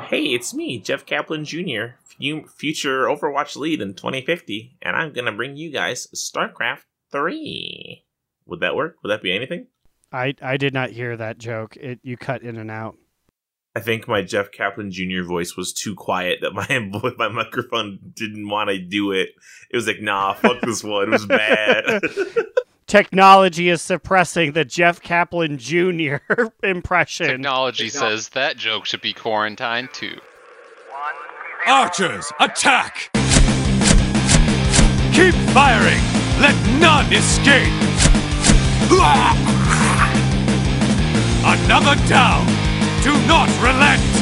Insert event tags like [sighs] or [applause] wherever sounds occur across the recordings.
Hey, it's me, Jeff Kaplan Jr., future Overwatch lead in 2050, and I'm gonna bring you guys StarCraft 3. Would that work? Would that be anything? I, I did not hear that joke. It you cut in and out. I think my Jeff Kaplan Jr. voice was too quiet that my [laughs] my microphone didn't want to do it. It was like, nah, fuck this one. It was bad. [laughs] Technology is suppressing the Jeff Kaplan Jr. [laughs] impression. Technology says that joke should be quarantined too. Archers, attack! Keep firing! Let none escape! Another down! Do not relent!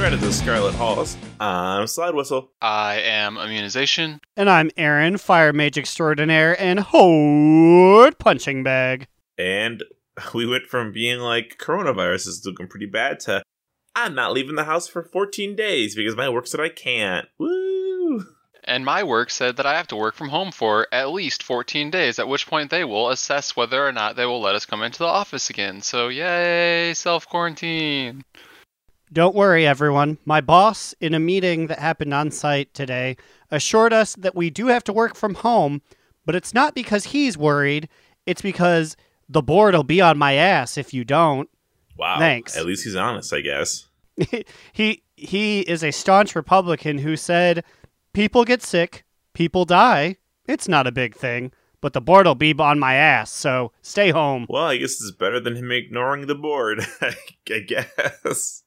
Straight into the Scarlet Halls. I'm Slide Whistle. I am Immunization. And I'm Aaron, Fire Mage Extraordinaire and Horde Punching Bag. And [laughs] we went from being like coronavirus is looking pretty bad to I'm not leaving the house for 14 days because my work said I can't. Woo! And my work said that I have to work from home for at least 14 days, at which point they will assess whether or not they will let us come into the office again. So, yay, self quarantine. Don't worry, everyone. My boss, in a meeting that happened on site today, assured us that we do have to work from home, but it's not because he's worried, it's because the board will be on my ass if you don't. Wow. Thanks. At least he's honest, I guess. [laughs] he he is a staunch Republican who said people get sick, people die. It's not a big thing, but the board will be on my ass, so stay home. Well, I guess it's better than him ignoring the board, [laughs] I guess.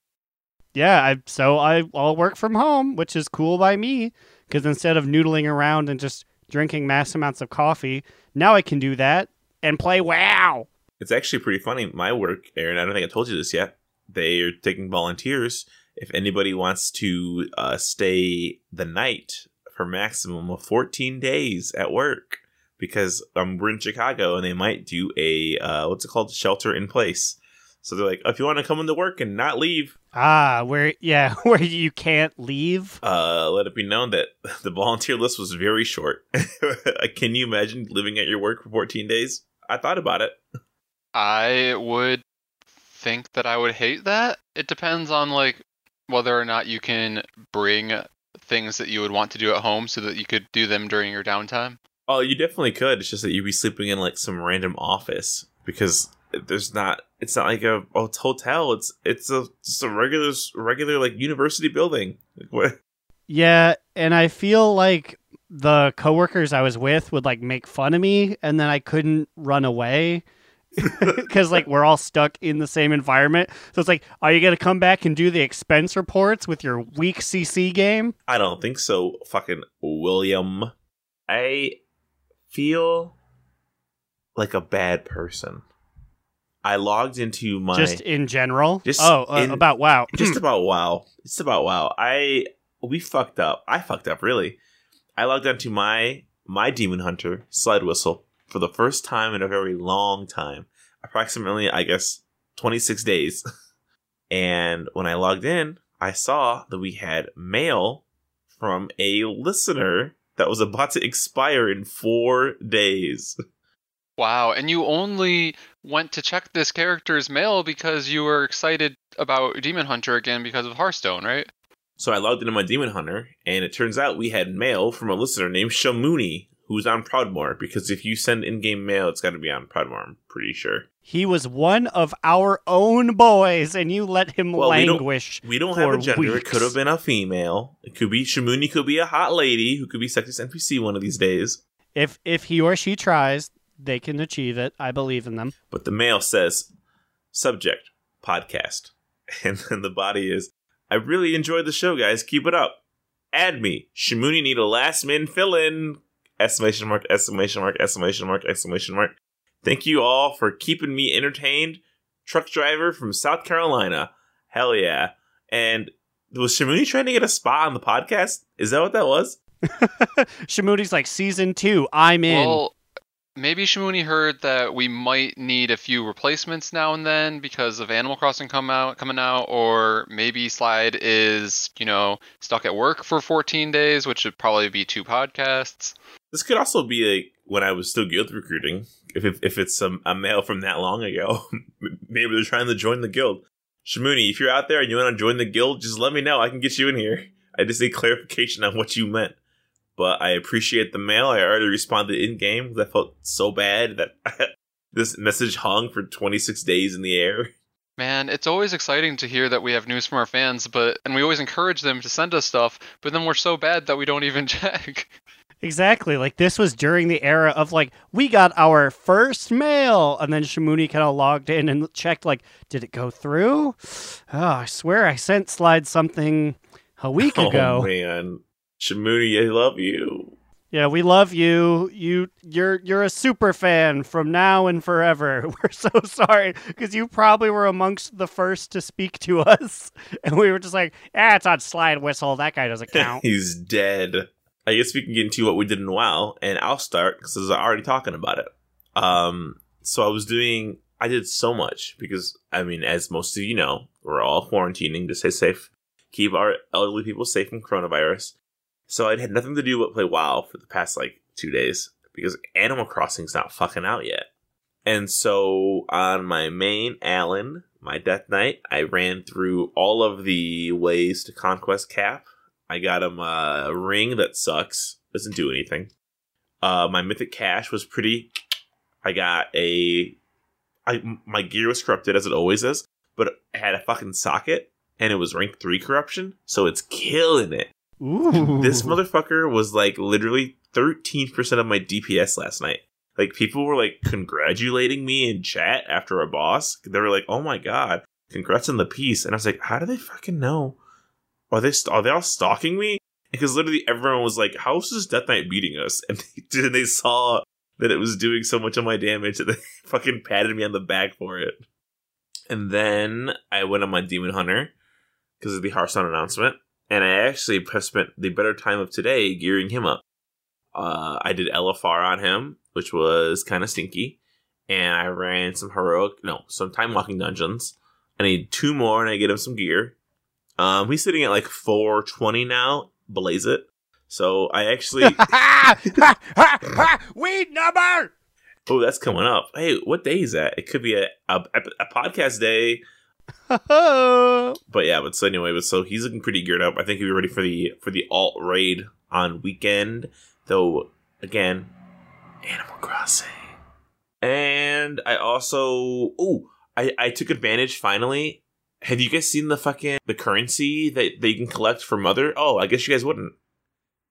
Yeah, I, so I, I'll work from home, which is cool by me, because instead of noodling around and just drinking mass amounts of coffee, now I can do that and play WoW. It's actually pretty funny. My work, Aaron, I don't think I told you this yet. They are taking volunteers if anybody wants to uh, stay the night for maximum of 14 days at work because um, we're in Chicago and they might do a uh, what's it called shelter in place. So they're like, if you want to come into work and not leave, ah, where yeah, [laughs] where you can't leave. Uh, let it be known that [laughs] the volunteer list was very short. [laughs] Can you imagine living at your work for 14 days? I thought about it. I would think that I would hate that. It depends on like whether or not you can bring things that you would want to do at home so that you could do them during your downtime? Oh, you definitely could. It's just that you'd be sleeping in like some random office because there's not. It's not like a, a hotel. It's it's a just a regular regular like university building. What? Yeah, and I feel like the coworkers I was with would like make fun of me, and then I couldn't run away [laughs] because like we're all stuck in the same environment. So it's like, are you gonna come back and do the expense reports with your weak CC game? I don't think so, fucking William. I feel like a bad person. I logged into my just in general. Just oh, uh, in, about WoW. [laughs] just about WoW. Just about WoW. I we fucked up. I fucked up really. I logged onto my my demon hunter slide whistle for the first time in a very long time, approximately, I guess, 26 days. [laughs] and when I logged in, I saw that we had mail from a listener that was about to expire in four days. [laughs] Wow, and you only went to check this character's mail because you were excited about Demon Hunter again because of Hearthstone, right? So I logged into my Demon Hunter, and it turns out we had mail from a listener named Shamuni, who's on Proudmoore because if you send in-game mail, it's got to be on Proudmoore. I'm pretty sure. He was one of our own boys, and you let him well, languish. We don't, we don't have a gender. Weeks. It could have been a female. It could be Shamuni. Could be a hot lady who could be sexiest NPC one of these days. If if he or she tries, they can achieve it. I believe in them. But the mail says subject podcast, [laughs] and then the body is. I really enjoyed the show, guys. Keep it up. Add me. Shamuni need a last min fill in exclamation mark, exclamation mark, exclamation mark, exclamation mark. Thank you all for keeping me entertained. Truck driver from South Carolina. Hell yeah. And was Shamuni trying to get a spot on the podcast? Is that what that was? [laughs] Shamuni's like season two. I'm in. Well, maybe Shamuni heard that we might need a few replacements now and then because of Animal Crossing come out coming out, or maybe Slide is you know stuck at work for 14 days, which would probably be two podcasts. This could also be like when I was still guild recruiting. If if, if it's a, a male from that long ago, [laughs] maybe they're trying to join the guild. Shimuni, if you're out there and you want to join the guild, just let me know. I can get you in here. I just need clarification on what you meant. But I appreciate the mail. I already responded in game. because I felt so bad that [laughs] this message hung for 26 days in the air. Man, it's always exciting to hear that we have news from our fans, but and we always encourage them to send us stuff, but then we're so bad that we don't even [laughs] check. Exactly. Like this was during the era of like we got our first mail, and then Shimuni kind of logged in and checked like, did it go through? Oh, I swear I sent Slide something a week ago. [laughs] Oh ago. man, Shimuni, I love you. Yeah, we love you. You you're you're a super fan from now and forever. [laughs] We're so sorry because you probably were amongst the first to speak to us, [laughs] and we were just like, "Ah, it's on slide whistle. That guy doesn't [laughs] count." He's dead. I guess we can get into what we did in WoW, and I'll start because I was already talking about it. Um, so I was doing, I did so much because, I mean, as most of you know, we're all quarantining to stay safe, keep our elderly people safe from coronavirus. So I'd had nothing to do but play WoW for the past like two days because Animal Crossing's not fucking out yet. And so on my main Alan, my Death Knight, I ran through all of the ways to Conquest Cap. I got him a ring that sucks, doesn't do anything. Uh, my Mythic Cache was pretty. I got a. I, my gear was corrupted as it always is, but it had a fucking socket and it was rank 3 corruption, so it's killing it. Ooh, This motherfucker was like literally 13% of my DPS last night. Like people were like congratulating me in chat after a boss. They were like, "Oh my god, congrats on the piece." And I was like, "How do they fucking know? Are they st- are they all stalking me?" Because literally everyone was like, "How is this Death Knight beating us?" [laughs] And they, and they saw that it was doing so much of my damage that [laughs] they fucking patted me on the back for it. And then I went on my Demon Hunter because of the Hearthstone announcement and I actually have spent the better time of today gearing him up. Uh, I did LFR on him, which was kind of stinky, and I ran some heroic, no, some time walking dungeons. I need two more, and I get him some gear. Um, he's sitting at like 420 now. Blaze it. So I actually, [laughs] [laughs] Weed number. oh, that's coming up. Hey, what day is that? It could be a a, a podcast day. [laughs] But yeah, but so anyway, but so he's looking pretty geared up. I think he'll be ready for the for the alt raid on weekend. Though again, Animal Crossing. And I also oh, I, I took advantage finally. Have you guys seen the fucking the currency that, you can collect for mother? Oh, I guess you guys wouldn't.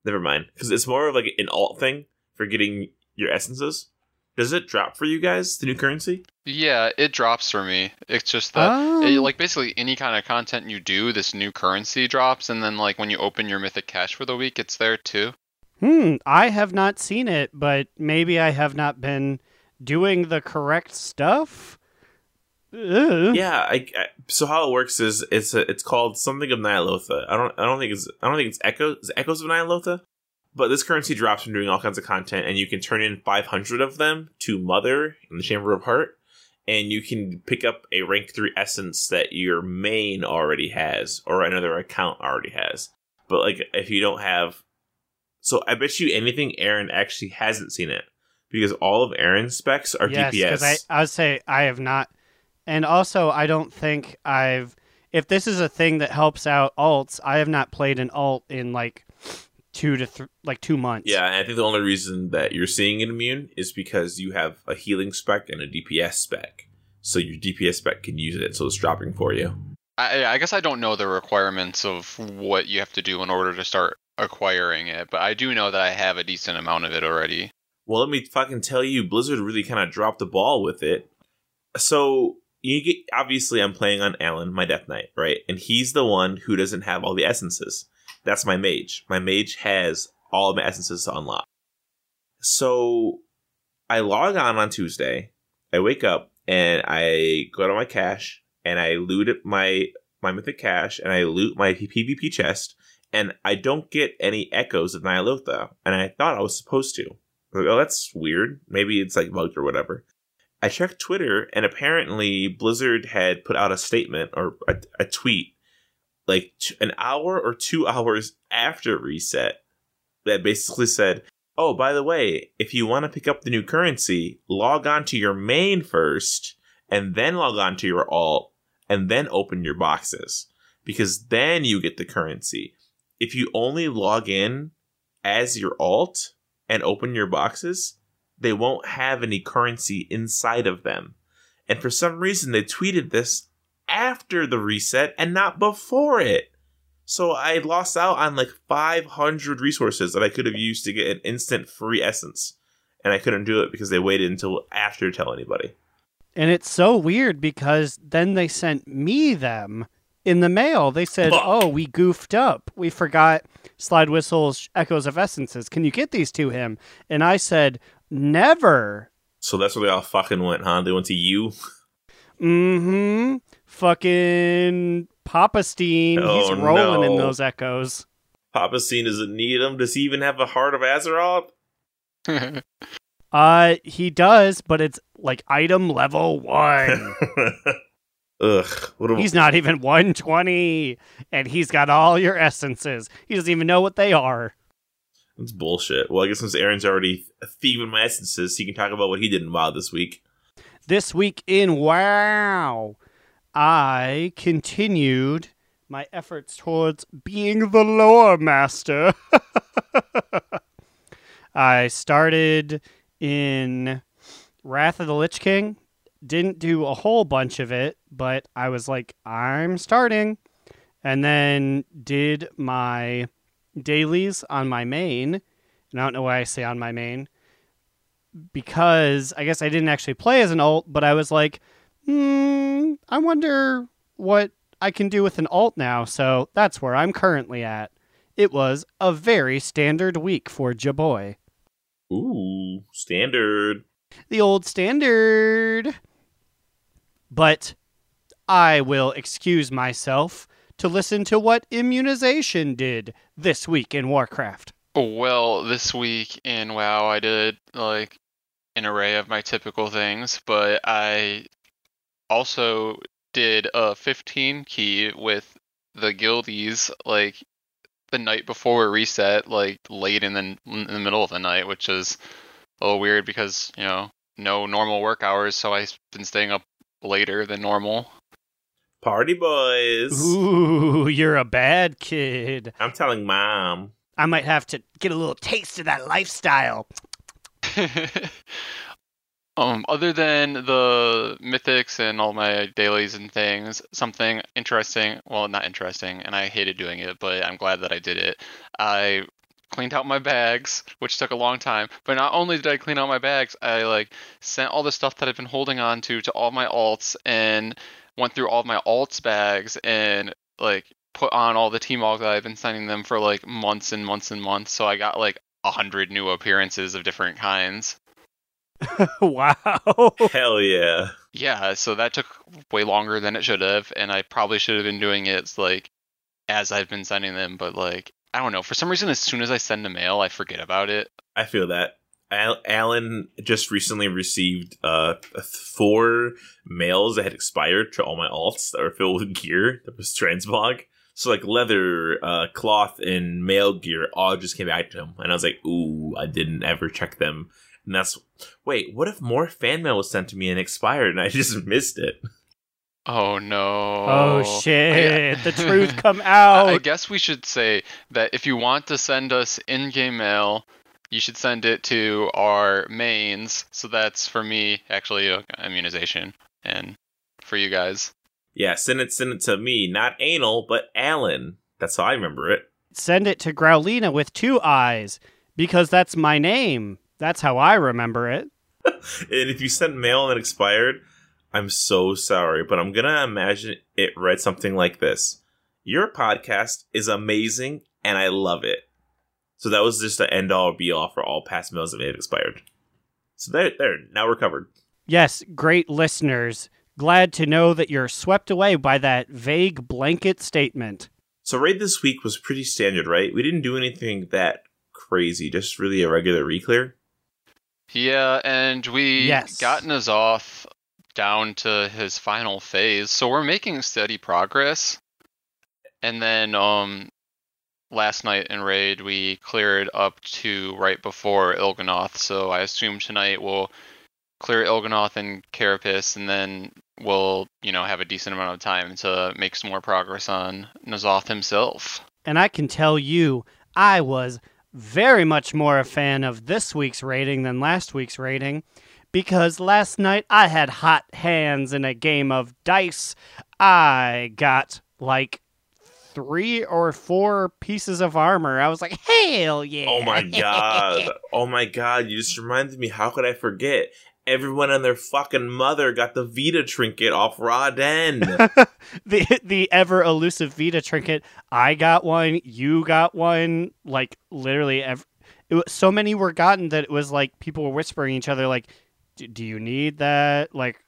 Never mind. Because it's more of like an alt thing for getting your essences. Does it drop for you guys, the new currency? Yeah, it drops for me. It's just that Oh. it- like basically any kind of content you do, this new currency drops, and then like when you open your mythic cache for the week, it's there too. Hmm, I have not seen it, but maybe I have not been doing the correct stuff. Ugh. Yeah, I, I- so how it works is it's a, it's called something of Ny'alotha. I don't I don't think it's I don't think it's Echo is it Echoes of Ny'alotha, but this currency drops from doing all kinds of content, and you can turn in 500 of them to Mother in the Chamber of Heart, and you can pick up a rank three essence that your main already has or another account already has. But like if you don't have, so I bet you anything Aaron actually hasn't seen it because all of Aaron's specs are yes, DPS. I, I would say I have not, and also I don't think I've. If this is a thing that helps out alts, I have not played an alt in like two to th- like two months. Yeah, and I think the only reason that you're seeing it immune is because you have a healing spec and a DPS spec. So your DPS spec can use it, so it's dropping for you. I, I guess I don't know the requirements of what you have to do in order to start acquiring it, but I do know that I have a decent amount of it already. Well, let me fucking tell you, Blizzard really kind of dropped the ball with it. So you get obviously I'm playing on Alan, my Death Knight, right? And he's the one who doesn't have all the essences. That's my mage. My mage has all of my essences to unlock. So I log on on Tuesday. I wake up and I go to my cache and I loot my my mythic cache and I loot my PvP chest and I don't get any echoes of Ny'alotha and I thought I was supposed to. Like, oh, that's weird. Maybe it's like bugged or whatever. I checked Twitter and apparently Blizzard had put out a statement or a, a tweet like t- an hour or two hours after reset that basically said, oh, by the way, if you want to pick up the new currency, log on to your main first and then log on to your alt and then open your boxes because then you get the currency. If you only log in as your alt and open your boxes, they won't have any currency inside of them. And for some reason, they tweeted this after the reset and not before it. So I lost out on like 500 resources that I could have used to get an instant free essence. And I couldn't do it because they waited until after to tell anybody. And it's so weird because then they sent me them in the mail. They said, Fuck. "Oh, we goofed up. We forgot Slide Whistle's Echoes of Essences. Can you get these to him?" And I said, "Never." So that's where they all fucking went, huh? They went to you. [laughs] Mm-hmm. Fucking Papa Steen. He's Oh, rolling in those echoes. Papa Scene doesn't need him. Does he even have a heart of Azeroth? [laughs] Uh, he does, but it's like item level one. [laughs] Ugh. What a, he's not even 120, and he's got all your essences. He doesn't even know what they are. That's bullshit. Well, I guess since Aaron's already thieving my essences, he can talk about what he did in WoW this week. This week in WoW, I continued my efforts towards being the lore master. [laughs] I started in Wrath of the Lich King. Didn't do a whole bunch of it, but I was like, I'm starting. And then did my dailies on my main. And I don't know why I say on my main because I guess I didn't actually play as an alt, but I was like, hmm, I wonder what I can do with an alt now. So that's where I'm currently at. It was a very standard week for Jaboy. Ooh, standard. The old standard. But I will excuse myself to listen to what immunization did this week in Warcraft. Well, this week in WoW, I did like an array of my typical things, but I also did a 15 key with the guildies like the night before reset, like late in the in the middle of the night, which is a little weird because you know no normal work hours, so I've been staying up later than normal. Party boys. Ooh, you're a bad kid. I'm telling mom. I might have to get a little taste of that lifestyle. [laughs] um, other than the mythics and all my dailies and things, something interesting. Well, not interesting, and I hated doing it, but I'm glad that I did it. I cleaned out my bags, which took a long time. But not only did I clean out my bags, I like sent all the stuff that I've been holding on to to all my alts and went through all my alts bags and like put on all the T-Mog that I've been sending them for like months and months and months. So I got like a hundred new appearances of different kinds. [laughs] wow. Hell yeah. Yeah, so that took way longer than it should have, and I probably should have been doing it like as I've been sending them, but like I don't know. For some reason, as soon as I send a mail, I forget about it. I feel that. Al- Alan just recently received uh four mails that had expired to all my alts that were filled with gear that was transmog. So like leather, uh, cloth, and mail gear all just came back to him, and I was like, "Ooh, I didn't ever check them." And that's wait, what if more fan mail was sent to me and expired, and I [laughs] just missed it? Oh no! Oh shit! I- the [laughs] truth come I, out. I guess we should say that if you want to send us in-game mail, you should send it to our mains. So that's for me, actually, uh, immunization, and for you guys. Yeah, send it, send it to me, not anal, but Alan. That's how I remember it. Send it to Growlina with two eyes because that's my name. That's how I remember it. And if you sent mail and it expired, I'm so sorry, but I'm gonna imagine it read something like this: Your podcast is amazing, and I love it. So that was just the end all be all for all past mails that may have expired. So there, there. Now we're covered. Yes, great listeners. Glad to know that you're swept away by that vague blanket statement. So raid this week was pretty standard, right? We didn't do anything that crazy, just really a regular reclear. Yeah, and we Yes. got N'Zoth down to his final phase, so we're making steady progress. And then um last night in raid we cleared up to right before Il'gynoth, so I assume tonight we'll clear Il'gynoth and Carapace, and then we'll, you know, have a decent amount of time to make some more progress on N'Zoth himself. And I can tell you, I was very much more a fan of this week's rating than last week's rating because last night I had hot hands in a game of dice. I got like three or four pieces of armor. I was like, hell yeah. Oh my god. [laughs] Oh my god, you just reminded me, how could I forget? Everyone and their fucking mother got the Vita trinket off Ra-den. [laughs] the the ever elusive Vita trinket. I got one. You got one. Like literally, ev- was, so many were gotten that it was like people were whispering each other, like, "D- "Do you need that?" Like,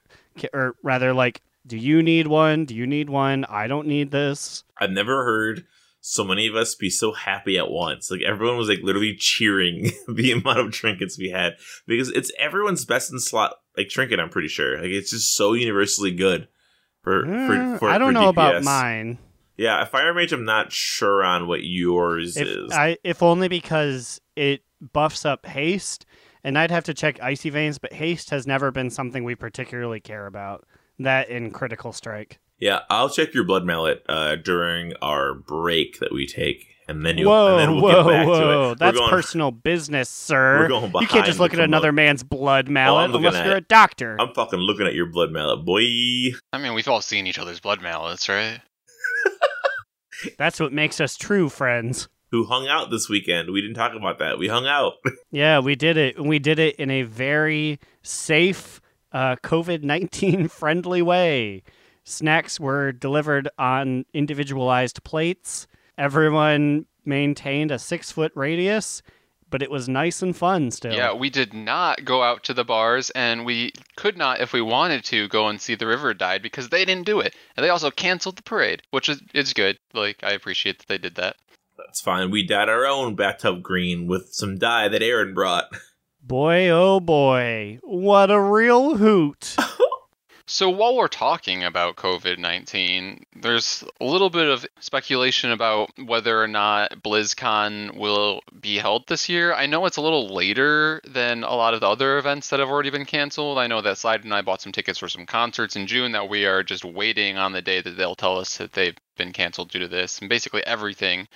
or rather, like, "Do you need one? Do you need one? I don't need this." I've never heard so many of us be so happy at once. Like everyone was like literally cheering [laughs] the amount of trinkets we had because it's everyone's best in slot like trinket. I'm pretty sure. Like it's just so universally good. For, Uh, for, for I don't for know about mine. Yeah, a fire mage. I'm not sure on what yours If is. I if only because it buffs up haste, and I'd have to check icy veins. But haste has never been something we particularly care about. That in critical strike. Yeah, I'll check your blood mallet uh, during our break that we take, and then you. whoa, and then we'll whoa, get back whoa! to it. We're That's going- personal business, sir. We're going behind you can't just look at another promote. man's blood mallet looking unless you're it. a doctor. I'm fucking looking at your blood mallet, boy. I mean, we've all seen each other's blood mallets, right? [laughs] That's what makes us true friends. Who hung out this weekend? We didn't talk about that. We hung out. [laughs] Yeah, we did it. We did it in a very safe, uh, COVID 19 [laughs] friendly way. Snacks were delivered on individualized plates. Everyone maintained a six foot radius, but it was nice and fun still. Yeah, we did not go out to the bars, and we could not, if we wanted to, go and see the river dyed because they didn't do it, and they also canceled the parade, which is is good. Like I appreciate that they did that. That's fine. We dyed our own bathtub green with some dye that Aaron brought. [laughs] Boy, oh boy, what a real hoot. [laughs] So while we're talking about COVID 19, there's a little bit of speculation about whether or not BlizzCon will be held this year. I know it's a little later than a lot of the other events that have already been canceled. I know that Slide and I bought some tickets for some concerts in June that we are just waiting on the day that they'll tell us that they've been canceled due to this. And basically everything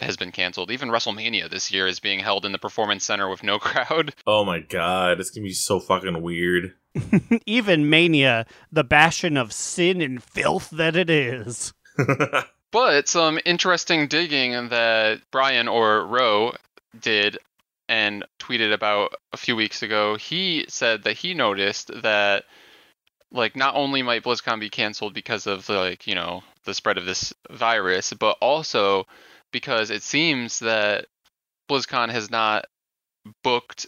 has been canceled. Even WrestleMania this year is being held in the Performance Center with no [laughs] crowd. Oh my god, it's gonna be so fucking weird. [laughs] Even Mania, the bastion of sin and filth that it is. [laughs] But some interesting digging that Brian or Rowe did and tweeted about a few weeks ago, he said that he noticed that like not only might BlizzCon be canceled because of like, you know, the spread of this virus, but also because it seems that BlizzCon has not booked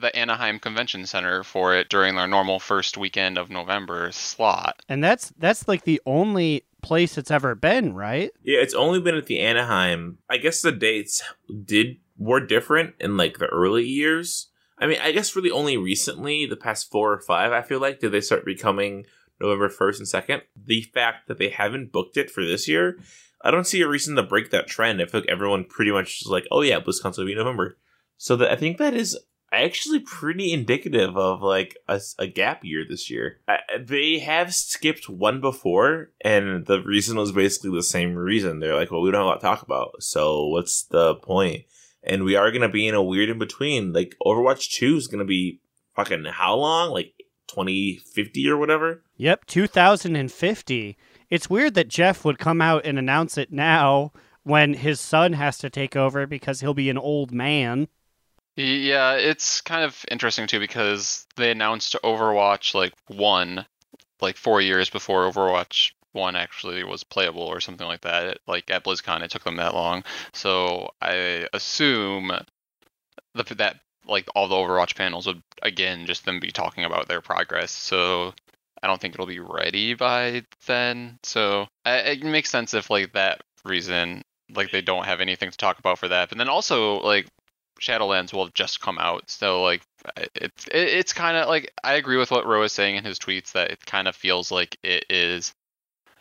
the Anaheim Convention Center for it during their normal first weekend of November slot. And that's that's like the only place it's ever been, right? yeah, it's only been at the Anaheim. I guess the dates did were different in like the early years. I mean, I guess really only recently, the past four or five, I feel like, did they start becoming November 1st and 2nd. The fact that they haven't booked it for this year, I don't see a reason to break that trend. I feel like everyone pretty much is like, oh yeah, BlizzCon's will be November. So that I think that is actually pretty indicative of like a, a gap year this year. I, they have skipped one before, and the reason was basically the same reason. They're like, well, we don't have a lot to talk about, so what's the point? And we are gonna be in a weird in between. Like Overwatch Two is gonna be fucking how long? Like twenty fifty or whatever. Yep, 2050. It's weird that Jeff would come out and announce it now when his son has to take over because he'll be an old man. Yeah, it's kind of interesting too because they announced Overwatch like 1 like 4 years before Overwatch 1 actually was playable or something like that. It- like at BlizzCon it took them that long. So I assume the, that like all the Overwatch panels would again just them be talking about their progress. So I don't think it'll be ready by then. So I, it makes sense if like that reason like they don't have anything to talk about for that. But then also like Shadowlands will have just come out, so like it's it's kind of like I agree with what Ro is saying in his tweets that it kind of feels like it is,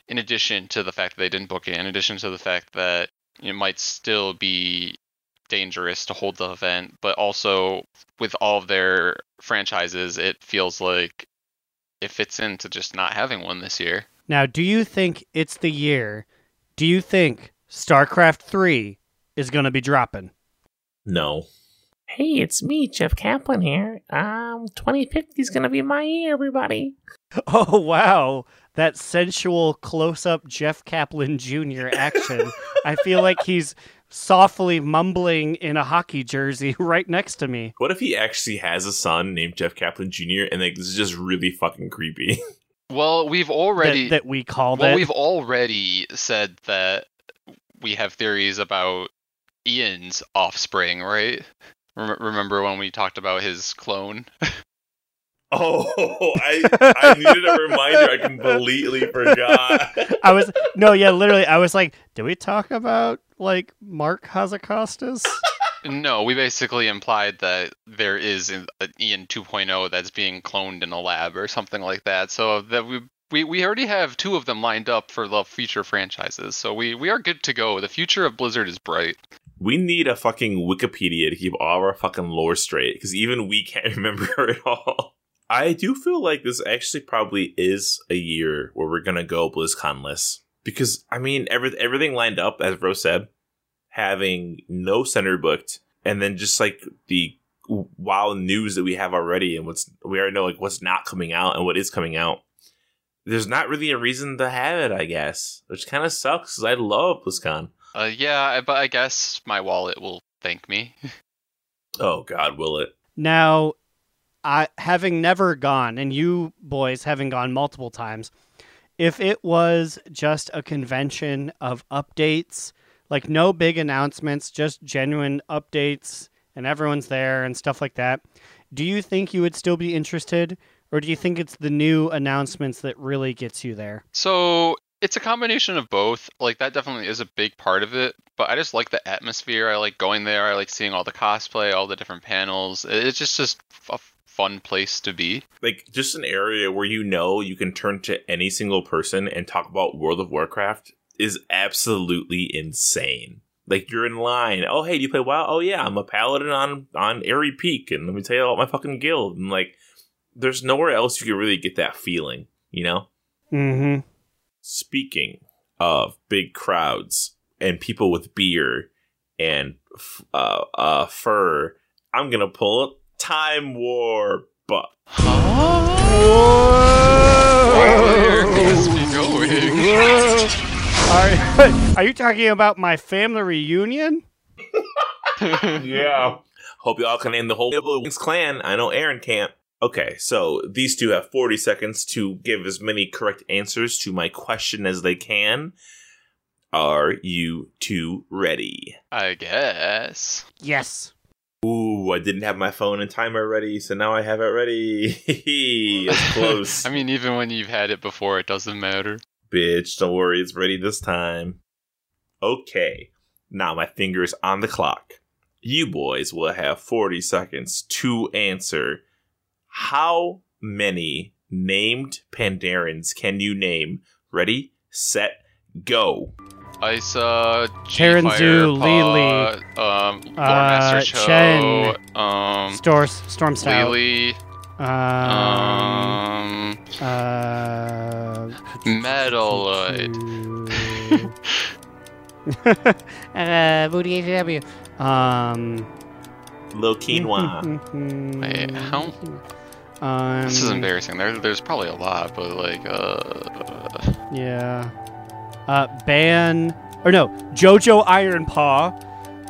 in addition to the fact that they didn't book it, in addition to the fact that it might still be dangerous to hold the event, but also with all of their franchises, it feels like it fits into just not having one this year. Now, do you think it's the year? Do you think StarCraft 3 is going to be dropping? No. Hey, it's me, Jeff Kaplan here. Um, 2050 is gonna be my year, everybody. [laughs] Oh, wow. That sensual close up Jeff Kaplan Jr. action. I feel like he's softly mumbling in a hockey jersey [laughs] right next to me. What if he actually has a son named Jeff Kaplan Jr. and like this is just really fucking creepy? [laughs] Well, we've already that we called well, it. we've already said that we have theories about Ian's offspring, right? Rem- remember when we talked about his clone? [laughs] oh, I I [laughs] needed a reminder. I completely forgot. I was no, yeah, literally. I was like, did we talk about like Mark Hazzikostas? no, we basically implied that there is an an Ian 2.0 that's being cloned in a lab or something like that. So that we. We, we already have two of them lined up for the future franchises, so we, we are good to go. The future of Blizzard is bright. We need a fucking Wikipedia to keep all of our fucking lore straight because even we can't [laughs] remember it all. I do feel like this actually probably is a year where we're gonna go BlizzConless because I mean every, everything lined up as Rose said, having no center booked, and then just like the wild news that we have already and what's we already know like what's not coming out and what is coming out. There's not really a reason to have it, I guess, which kind of sucks because I love BlizzCon. Uh, yeah, I- but I guess my wallet will thank me. [laughs] Oh God, will it? Now, I having never gone, and you boys having gone multiple times, if it was just a convention of updates, like no big announcements, just genuine updates, and everyone's there and stuff like that, do you think you would still be interested, or do you think it's the new announcements that really gets you there? So it's a combination of both. Like that definitely is a big part of it. But I just like the atmosphere. I like going there. I like seeing all the cosplay, all the different panels. It's just just a fun place to be. like just an area where you know you can turn to any single person and talk about World of Warcraft is absolutely insane. Like you're in line. Oh hey, do you play WoW? Oh yeah, I'm a paladin on on Aerie Peak, and let me tell you about my fucking guild. And like, there's nowhere else you can really get that feeling. You know. Mm-hmm. Speaking of big crowds and people with beer and f- uh, uh, fur, I'm gonna pull a time warp. Where is me going? Are, are you talking about my family reunion? [laughs] yeah. Hope y'all can name the whole Wings clan. I know Aaron can't. Okay, so these two have 40 seconds to give as many correct answers to my question as they can. Are you two ready? I guess. Yes. Ooh, I didn't have my phone and timer ready, so now I have it ready. [laughs] it's [laughs] close. I mean, even when you've had it before, it doesn't matter. Bitch, don't worry, it's ready this time. Okay, now my finger's on the clock. You boys will have 40 seconds to answer. How many named Pandarens can you name? Ready, set, go. Isa, Terran G-Fire, Zoo, Paw, um, Lore Uh, Cho, Chen. um, Stor- Storm Stout. Lily, Um, um, [laughs] uh, Metaloid. uh, Booty HW. Um, Lil Quinoa. [laughs] Wait, how- Um, This is embarrassing. There, there's probably a lot, but like, uh, Yeah. Uh, Ban or no, Jojo Iron Paw.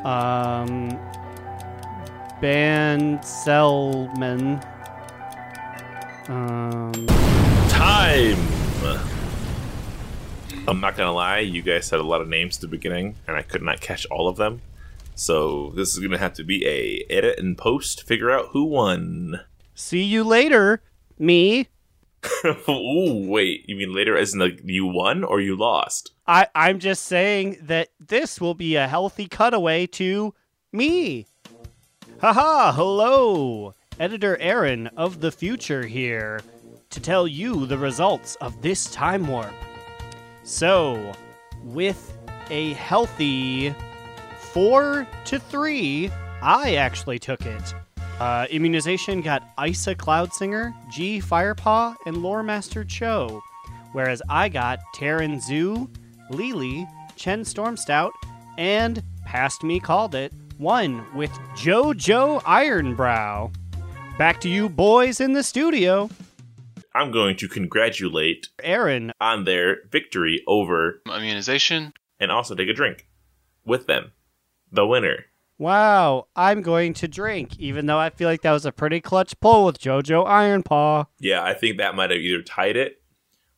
Um, Ban Selman. Um, Time! I'm not gonna lie, you guys said a lot of names at the beginning, and I could not catch all of them. So this is gonna have to be a edit and post, figure out who won. See you later, me. [laughs] Ooh, wait, you mean later as in like you won or you lost? I I'm just saying that this will be a healthy cutaway to me. Haha, hello. Editor Aaron of the future here to tell you the results of this time warp. So, with a healthy four to three. I actually took it. Uh, immunization got Isa Cloudsinger, Ji Firepaw, and Loremaster Cho, whereas I got Taran Zhu, Lily, Chen Stormstout, and Past Me Called It, one with JoJo Ironbrow. Back to you boys in the studio. I'm going to congratulate Aaron, on their victory over Immunization. and also take a drink with them. The winner. Wow, I'm going to drink, even though I feel like that was a pretty clutch pull with JoJo Ironpaw. Yeah, I think that might have either tied it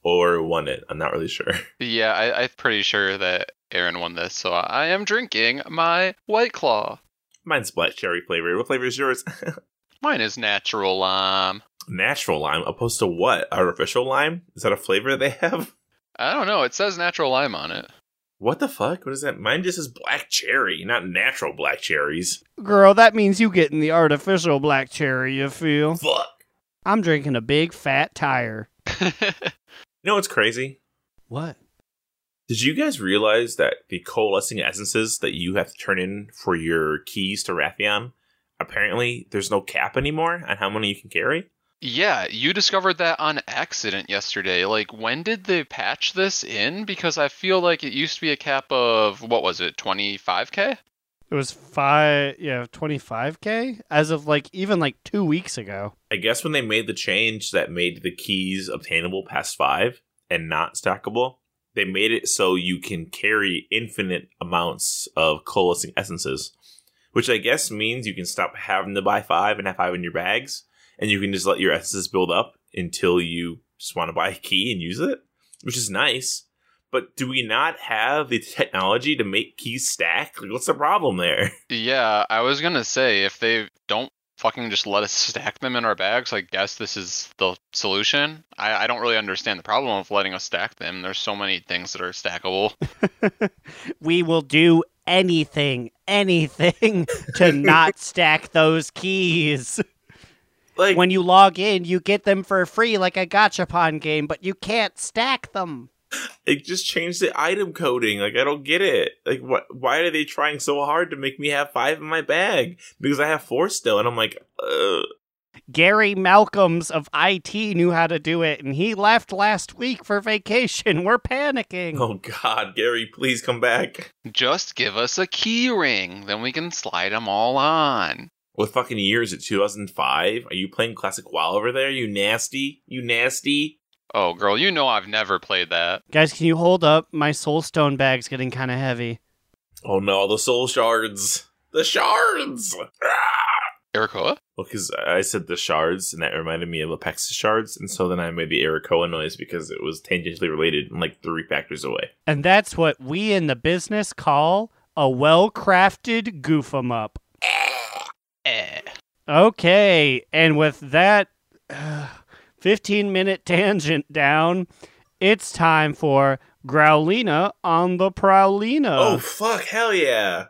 or won it. I'm not really sure. [laughs] Yeah, I, I'm pretty sure that Aaron won this, so I am drinking my White Claw. Mine's black cherry flavor. What flavor is yours? [laughs] Mine is natural lime. Natural lime, opposed to what? Artificial lime? Is that a flavor they have? I don't know. It says natural lime on it. What the fuck? What is that? Mine just says black cherry, not natural black cherries. Girl, that means you getting the artificial black cherry, you feel? Fuck. I'm drinking a big fat tire. [laughs] You know what's crazy? What? Did you guys realize that the coalescing essences that you have to turn in for your keys to Wrathion, apparently there's no cap anymore on how many you can carry? Yeah, you discovered that on accident yesterday. Like, when did they patch this in? Because I feel like it used to be a cap of, what was it, 25k? It was five, yeah, 25k as of like even like two weeks ago. I guess when they made the change that made the keys obtainable past five and not stackable, they made it so you can carry infinite amounts of coalescing essences, which I guess means you can stop having to buy five and have five in your bags, and you can just let your essences build up until you just want to buy a key and use it, which is nice. But do we not have the technology to make keys stack? Like, what's the problem there? [laughs] Yeah, I was gonna say, if they don't fucking just let us [laughs] stack them in our bags, I guess this is the solution. I, I don't really understand the problem of letting us stack them. There's so many things that are stackable. [laughs] we will do anything, anything to not stack those keys. Like, When you log in, you get them for free like a gachapon game, but you can't stack them. it just changed the item coding. Like I don't get it. Like what? Why are they trying so hard to make me have five in my bag? Because I have four still, and I'm like, uh, Gary Malcolms of IT knew how to do it, and he left last week for vacation. [laughs] We're panicking. oh god, Gary, please come back. Just give us a key ring, then we can slide them all on. What fucking year is it? 2005? Are you playing classic WoW over there? You nasty? You nasty? Oh, girl, you know I've never played that. Guys, can you hold up? My soulstone bag's getting kind of heavy. Oh no, the soul shards. The shards. Ah! Arakkoa? Well, because I said the shards, and that reminded me of Apexis shards, and so then I made the Arakkoa noise because it was tangentially related and like three factors away. And that's what we in the business call a well crafted goof 'em up. Eh. Okay, and with that [sighs] uh, 15 minute tangent down, it's time for Growlina on the Prowlina. Oh fuck, hell yeah!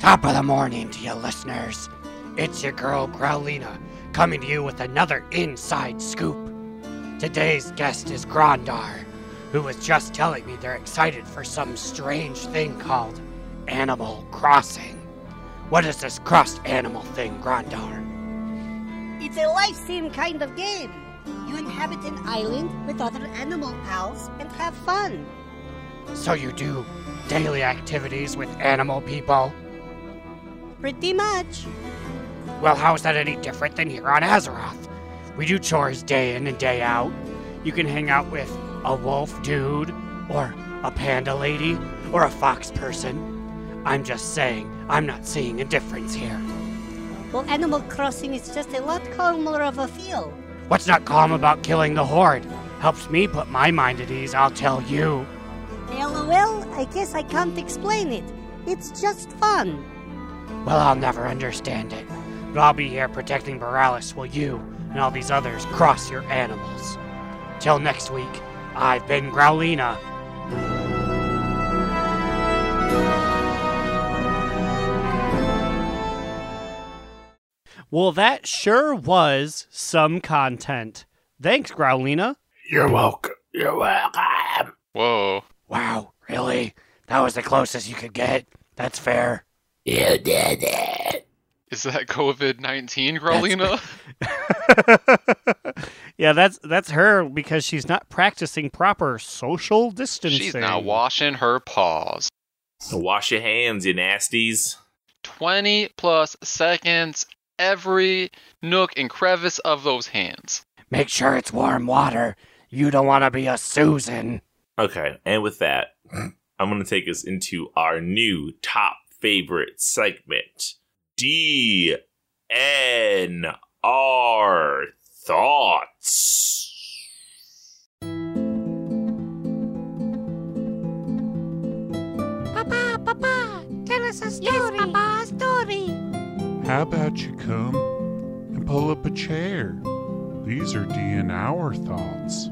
Top of the morning to you listeners. It's your girl Growlina coming to you with another inside scoop. Today's guest is Grondar, who was just telling me they're excited for some strange thing called Animal Crossing. What is this crossed animal thing, Grondar? It's a life sim kind of game. You inhabit an island with other animal pals and have fun. So you do daily activities with animal people? Pretty much. Well, how's that any different than here on Azeroth? We do chores day in and day out. You can hang out with a wolf dude, or a panda lady, or a fox person. I'm just saying, I'm not seeing a difference here. Well, Animal Crossing is just a lot calmer of a feel. What's not calm about killing the horde? Helps me put my mind at ease, I'll tell you. LOL, I guess I can't explain it. It's just fun. Well, I'll never understand it. But I'll be here protecting Boralus while you and all these others cross your animals. Till next week, I've been Growlina. Well, that sure was some content. Thanks, Growlina. You're welcome. You're welcome. Whoa. Wow, really? That was the closest you could get? That's fair. You did it. Is that COVID 19, Growlina? [laughs] [laughs] yeah, that's that's her because she's not practicing proper social distancing. She's now washing her paws. So wash your hands, you nasties. 20 plus seconds every nook and crevice of those hands. Make sure it's warm water. You don't want to be a Susan. Okay, and with that, I'm going to take us into our new top favorite segment D N R Thoughts. Papa, Papa, tell us a story. Yes, Papa, a story. How about you come and pull up a chair? These are DNR thoughts.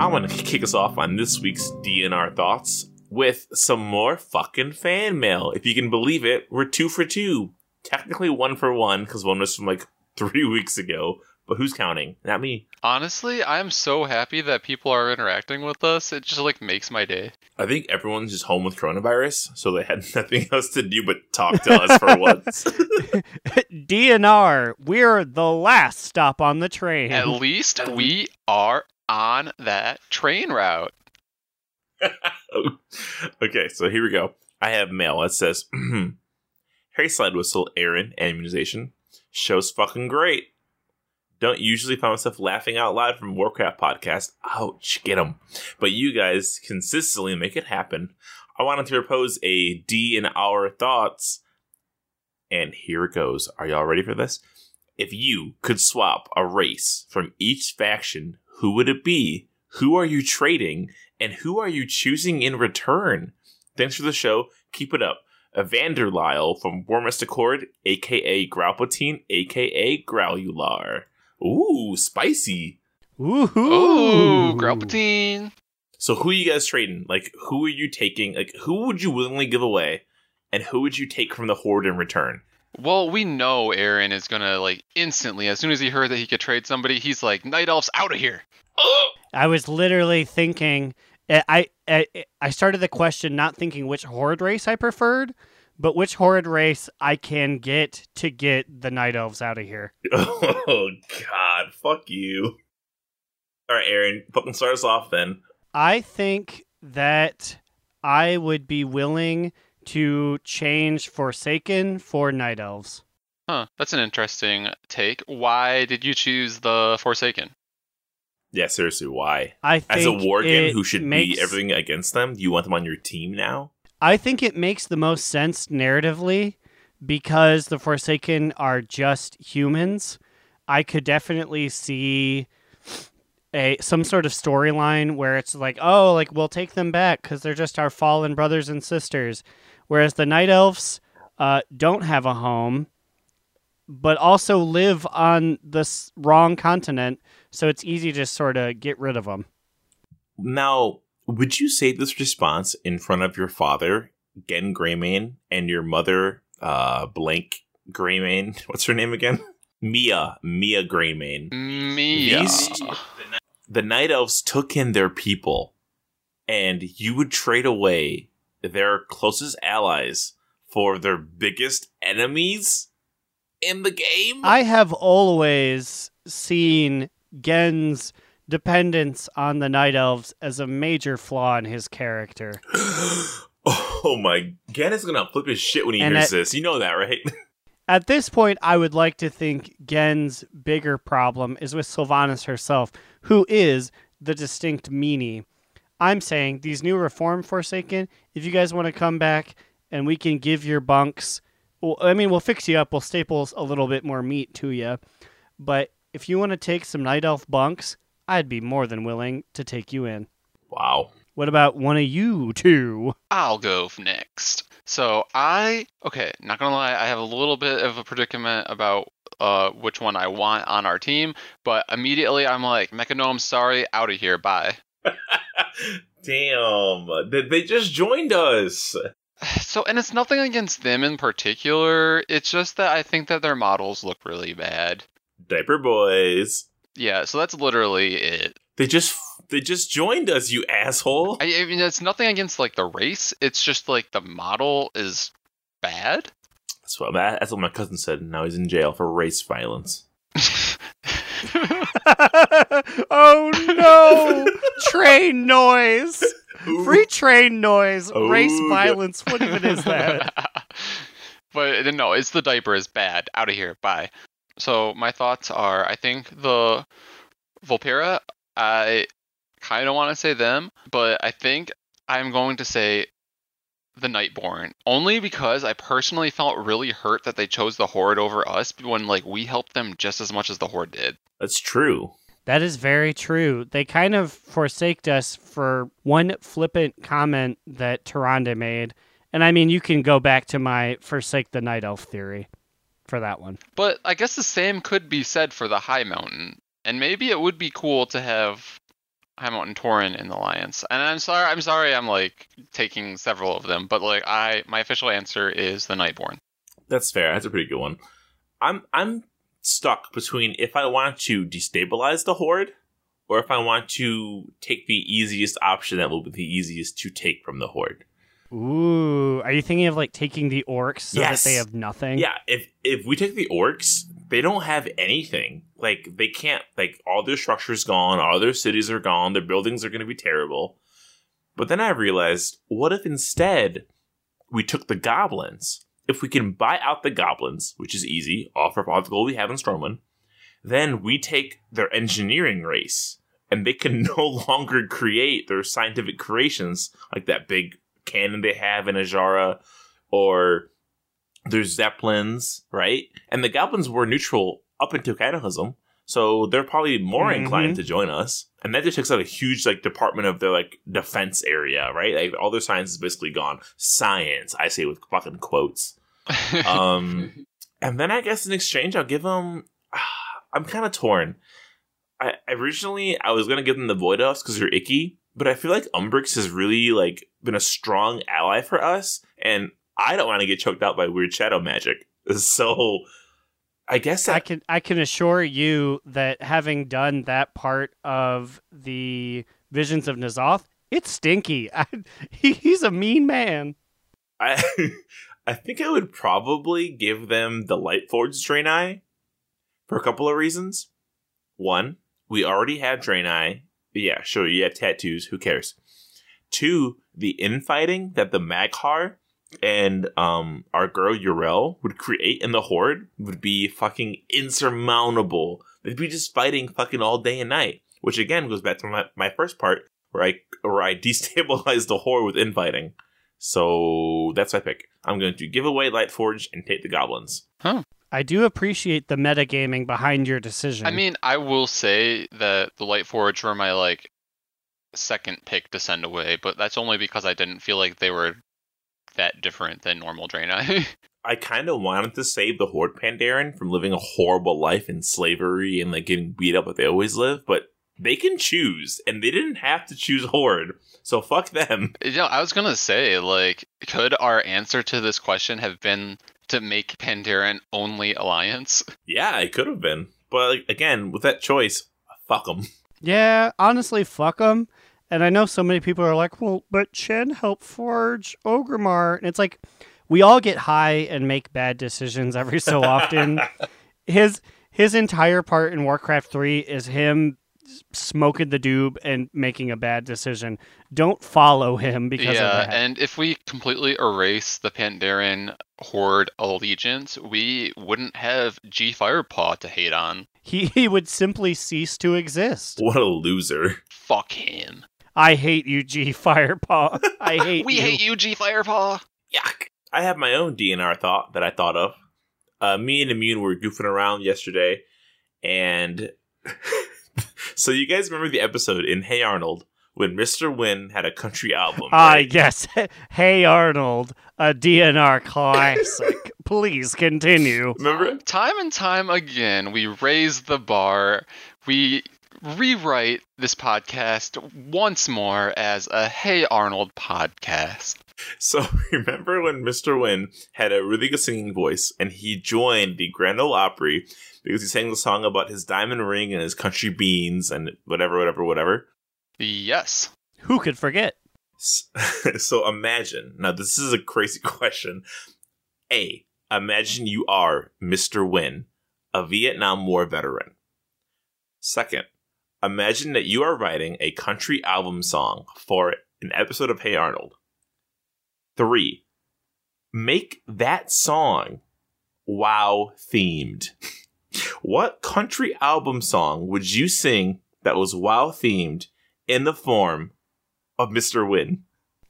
I want to [laughs] kick us off on this week's DNR Thoughts with some more fucking fan mail. If you can believe it, we're two for two. Technically one for one, because one was from like [laughs] three weeks ago. But who's counting? Not me. Honestly, I'm so happy that people are interacting with us. It just like makes my day. I think everyone's just home with coronavirus, so they had [laughs] nothing else to do but talk to us for [laughs] once. DNR, we're the last stop on the train. At least we are on that train route. okay, so here we go. I have mail. It says, [clears throat] Harry Slide Whistle, Aaron, immunization. Show's fucking great. Don't usually find myself laughing out loud from Warcraft podcast. Ouch, get 'em. But you guys consistently make it happen. I wanted to propose a DNR thoughts. And here it goes. Are y'all ready for this? If you could swap a race from each faction, who would it be? Who are you trading? And who are you choosing in return? Thanks for the show. Keep it up. Evander Lyle from Wyrmrest Accord, aka Growlpatine, aka Growlular. Ooh, spicy. Ooh, Oh, Grelpatine. So who are you guys trading? Like who are you taking? Like who would you willingly give away? And who would you take from the horde in return? Well, we know Aaron is gonna like instantly, as soon as he heard that he could trade somebody, he's like, Night Elf's out of here. [gasps] I was literally thinking. Eh, I, I I started the question not thinking which horde race I preferred, but which horrid race I can get to get the night elves out of here. [laughs] Oh god, fuck you. Alright, Aaron, fucking start us off then. I think that I would be willing to change Forsaken for night elves. Huh, that's an interesting take. Why did you choose the Forsaken? Yeah, seriously, why? I think As a Worgen who should makes, be everything against them, do you want them on your team now? I think it makes the most sense narratively because the Forsaken are just humans. I could definitely see a some sort of storyline where it's like, oh, like we'll take them back because they're just our fallen brothers and sisters, whereas the Night Elves uh, don't have a home, but also live on this wrong continent, so it's easy to sort of get rid of them. Now, would you say this response in front of your father, Genn Greymane, and your mother, uh, Blank Greymane? [laughs] What's her name again? Mia, Mia Greymane. Mia. These- The Night Elves took in their people, and you would trade away their closest allies for their biggest enemies in the game? I have always seen Genn's dependence on the Night Elves as a major flaw in his character. [gasps] oh my, Gen is gonna flip his shit when he And hears that- this. You know that, right? [laughs] At this point, I would like to think Genn's bigger problem is with Sylvanas herself, who is the distinct meanie. I'm saying these new Reform Forsaken, if you guys want to come back and we can give your bunks, well, I mean, we'll fix you up, we'll staple a little bit more meat to you. But if you want to take some Night Elf bunks, I'd be more than willing to take you in. wow. What about one of you two? I'll go next. So I okay, not gonna lie, I have a little bit of a predicament about uh which one I want on our team, but immediately I'm like, Mechagnome, sorry, out of here, bye. [laughs] Damn, they, they just joined us. [sighs] So, and it's nothing against them in particular. It's just that I think that their models look really bad. Diaper boys. Yeah, so that's literally it. They just they just joined us, you asshole. I, I mean, it's nothing against like the race. It's just like the model is bad. That's what that's what my cousin said. Now he's in jail for race violence. [laughs] oh no! train noise. Free train noise. Race violence. What even is that? [laughs] but no, it's the diaper is bad. Out of here. Bye. So my thoughts are, I think the Volpera. I kind of want to say them, but I think I'm going to say the Nightborne only because I personally felt really hurt that they chose the Horde over us when like we helped them just as much as the Horde did. That's true. That is very true. They kind of forsaked us for one flippant comment that Tyrande made. And I mean, you can go back to my forsake the night elf theory for that one. But I guess the same could be said for the Highmountain, and maybe it would be cool to have Highmountain Tauren in the Alliance. And I'm sorry, I'm sorry, I'm like taking several of them, but like I, my official answer is the Nightborne. That's fair. That's a pretty good one. I'm I'm stuck between if I want to destabilize the horde or if I want to take the easiest option that will be the easiest to take from the horde. Ooh, are you thinking of like taking the orcs so Yes. that they have nothing? Yeah, if if we take the orcs, they don't have anything. Like they can't like all their structures gone, all their cities are gone, their buildings are going to be terrible. But then I realized, what if instead we took the goblins? If we can buy out the goblins, which is easy, off of all the gold we have in Stormwind, then we take their engineering race, and they can [laughs] no longer create their scientific creations like that big cannon they have in Azshara, or there's zeppelins, right? And the goblins were neutral up until Cataclysm, so they're probably more Mhm. inclined to join us. And that just takes out a huge like department of their like defense area, right? Like all their science is basically gone. Science, I say with fucking quotes. [laughs] Um, and then I guess in exchange, I'll give them. [sighs] I'm kind of torn. I originally I was gonna give them the Void Elves because they're icky, but I feel like Umbric has really like been a strong ally for us, and I don't want to get choked out by weird shadow magic. [laughs] So I guess I can I can assure you that having done that part of the Visions of N'Zoth, it's stinky. [laughs] I, he, he's a mean man. I [laughs] I think I would probably give them the Lightforged Draenei for a couple of reasons. One, we already have Draenei. Yeah, sure, you have tattoos. Who cares? Two, the infighting that the Mag'har and um our girl Yrel would create in the Horde would be fucking insurmountable. They'd be just fighting fucking all day and night. Which again goes back to my, my first part where I where I [laughs] destabilize the Horde with infighting. So that's my pick. I'm going to give away Lightforge and take the goblins. I do appreciate the metagaming behind your decision. I mean, I will say that the Light Forge were my like second pick to send away, but that's only because I didn't feel like they were that different than normal Draenei. [laughs] I kind of wanted to save the Horde Pandaren from living a horrible life in slavery and like getting beat up like they always live, but they can choose, and they didn't have to choose Horde. So fuck them. you know, I was gonna say, like, could our answer to this question have been to make Pandaren only alliance? [laughs] Yeah, it could have been, but again, with that choice, fuck them. yeah, honestly, fuck them. And I know so many people are like, well, but Chen helped forge Orgrimmar. And it's like, we all get high and make bad decisions every so often. [laughs] his his entire part in Warcraft 3 is him smoking the doob and making a bad decision. Don't follow him because of yeah, that. and if we completely erase the Pandaren Horde allegiance, we wouldn't have Ji Firepaw to hate on. he, he would simply cease to exist. What a loser. Fuck him. I hate you, Ji Firepaw. I [laughs] hate we you. hate you, Ji Firepaw. Yuck. I have my own DNR thought that I thought of. Uh, me and Immune were goofing around yesterday, and [laughs] so you guys remember the episode in Hey Arnold when Mr. Hyunh had a country album? Ah, right? yes. [laughs] Hey, Arnold, a DNR classic. [laughs] Please continue. Remember? Time and time again, we raise the bar. We rewrite this podcast once more as a Hey Arnold podcast. So [laughs] remember when Mr. Hyunh had a really good singing voice and he joined the Grand Ole Opry because he sang the song about his diamond ring and his country beans and whatever, whatever, whatever. Yes. Who could forget? [laughs] So imagine, now this is a crazy [laughs] question. A, imagine you are Mr. Hyunh, a Vietnam War veteran. Second, imagine that you are writing a country album song for an episode of Hey Arnold. Three, make that song WoW themed. What country album song would you sing that was WoW themed in the form of Mr. Hyunh?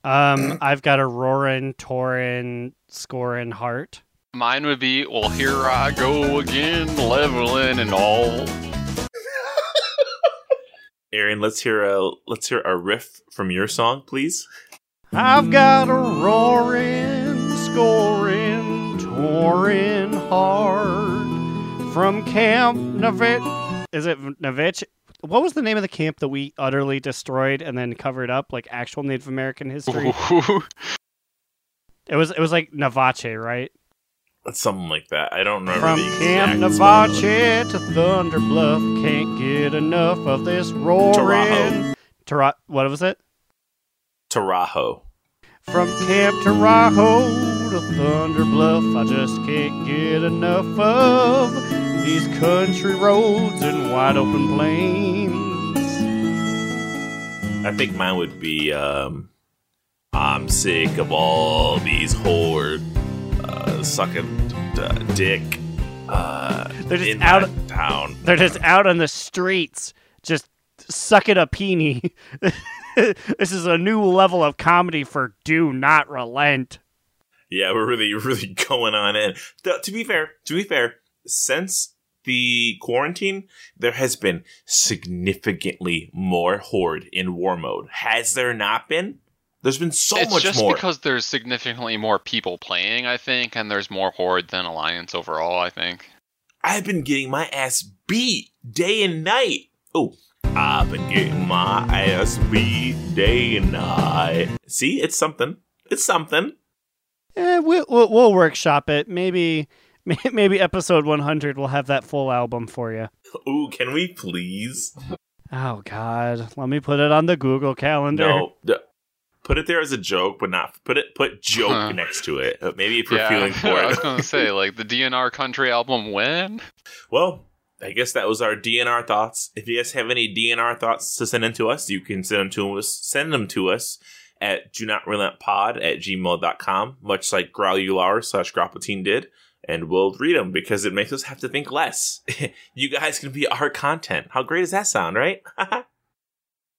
Um, I've got a roaring, touring, scoring heart. Mine would be, well, here I go again, leveling and all. Aaron, let's hear a let's hear a riff from your song, please. I've got a roaring, scoring, touring heart from Camp Navitch. Is it Navitch? What was the name of the camp that we utterly destroyed and then covered up, like actual Native American history? [laughs] It was it was like Navache, right? Something like that. I don't remember From the Camp exact Navache to Thunder Bluff, can't get enough of this roaring. Tara- what was it? Taurajo. From Camp Taurajo to Thunder Bluff, I just can't get enough of these country roads and wide open plains. I think mine would be um I'm sick of all these whore uh, sucking uh, dick uh They're just out- town. They're just out on the streets, just sucking a peenie. [laughs] this is a new level of comedy for Do Not Relent. Yeah, we're really, [laughs] really going on in. Th- to be fair, to be fair, since the quarantine, there has been significantly more horde in war mode. Has there not been? There's been so it's much just more. because there's significantly more people playing, I think, and there's more Horde than Alliance overall, I think. I've been getting my ass beat day and night. Oh, I've been getting my ass beat day and night. See, it's something. It's something. Eh, we'll, we'll, we'll workshop it. Maybe [laughs] maybe episode 100 will have that full album for you. Ooh, can we please? Oh God, let me put it on the Google Calendar. No, d- put it there as a joke, but not put it. Put joke Huh. next to it. Uh, Maybe if you're yeah, feeling [laughs] for it. I was gonna say like the DNR country album when? well, I guess that was our DNR thoughts. If you guys have any DNR thoughts to send in to us, you can send them to us. Send them to us at do not relent pod at gmail.com, much like Growlular slash Grapatine did. And we'll read them because it makes us have to think less. [laughs] you guys can be our content. How great does that sound, right? [laughs]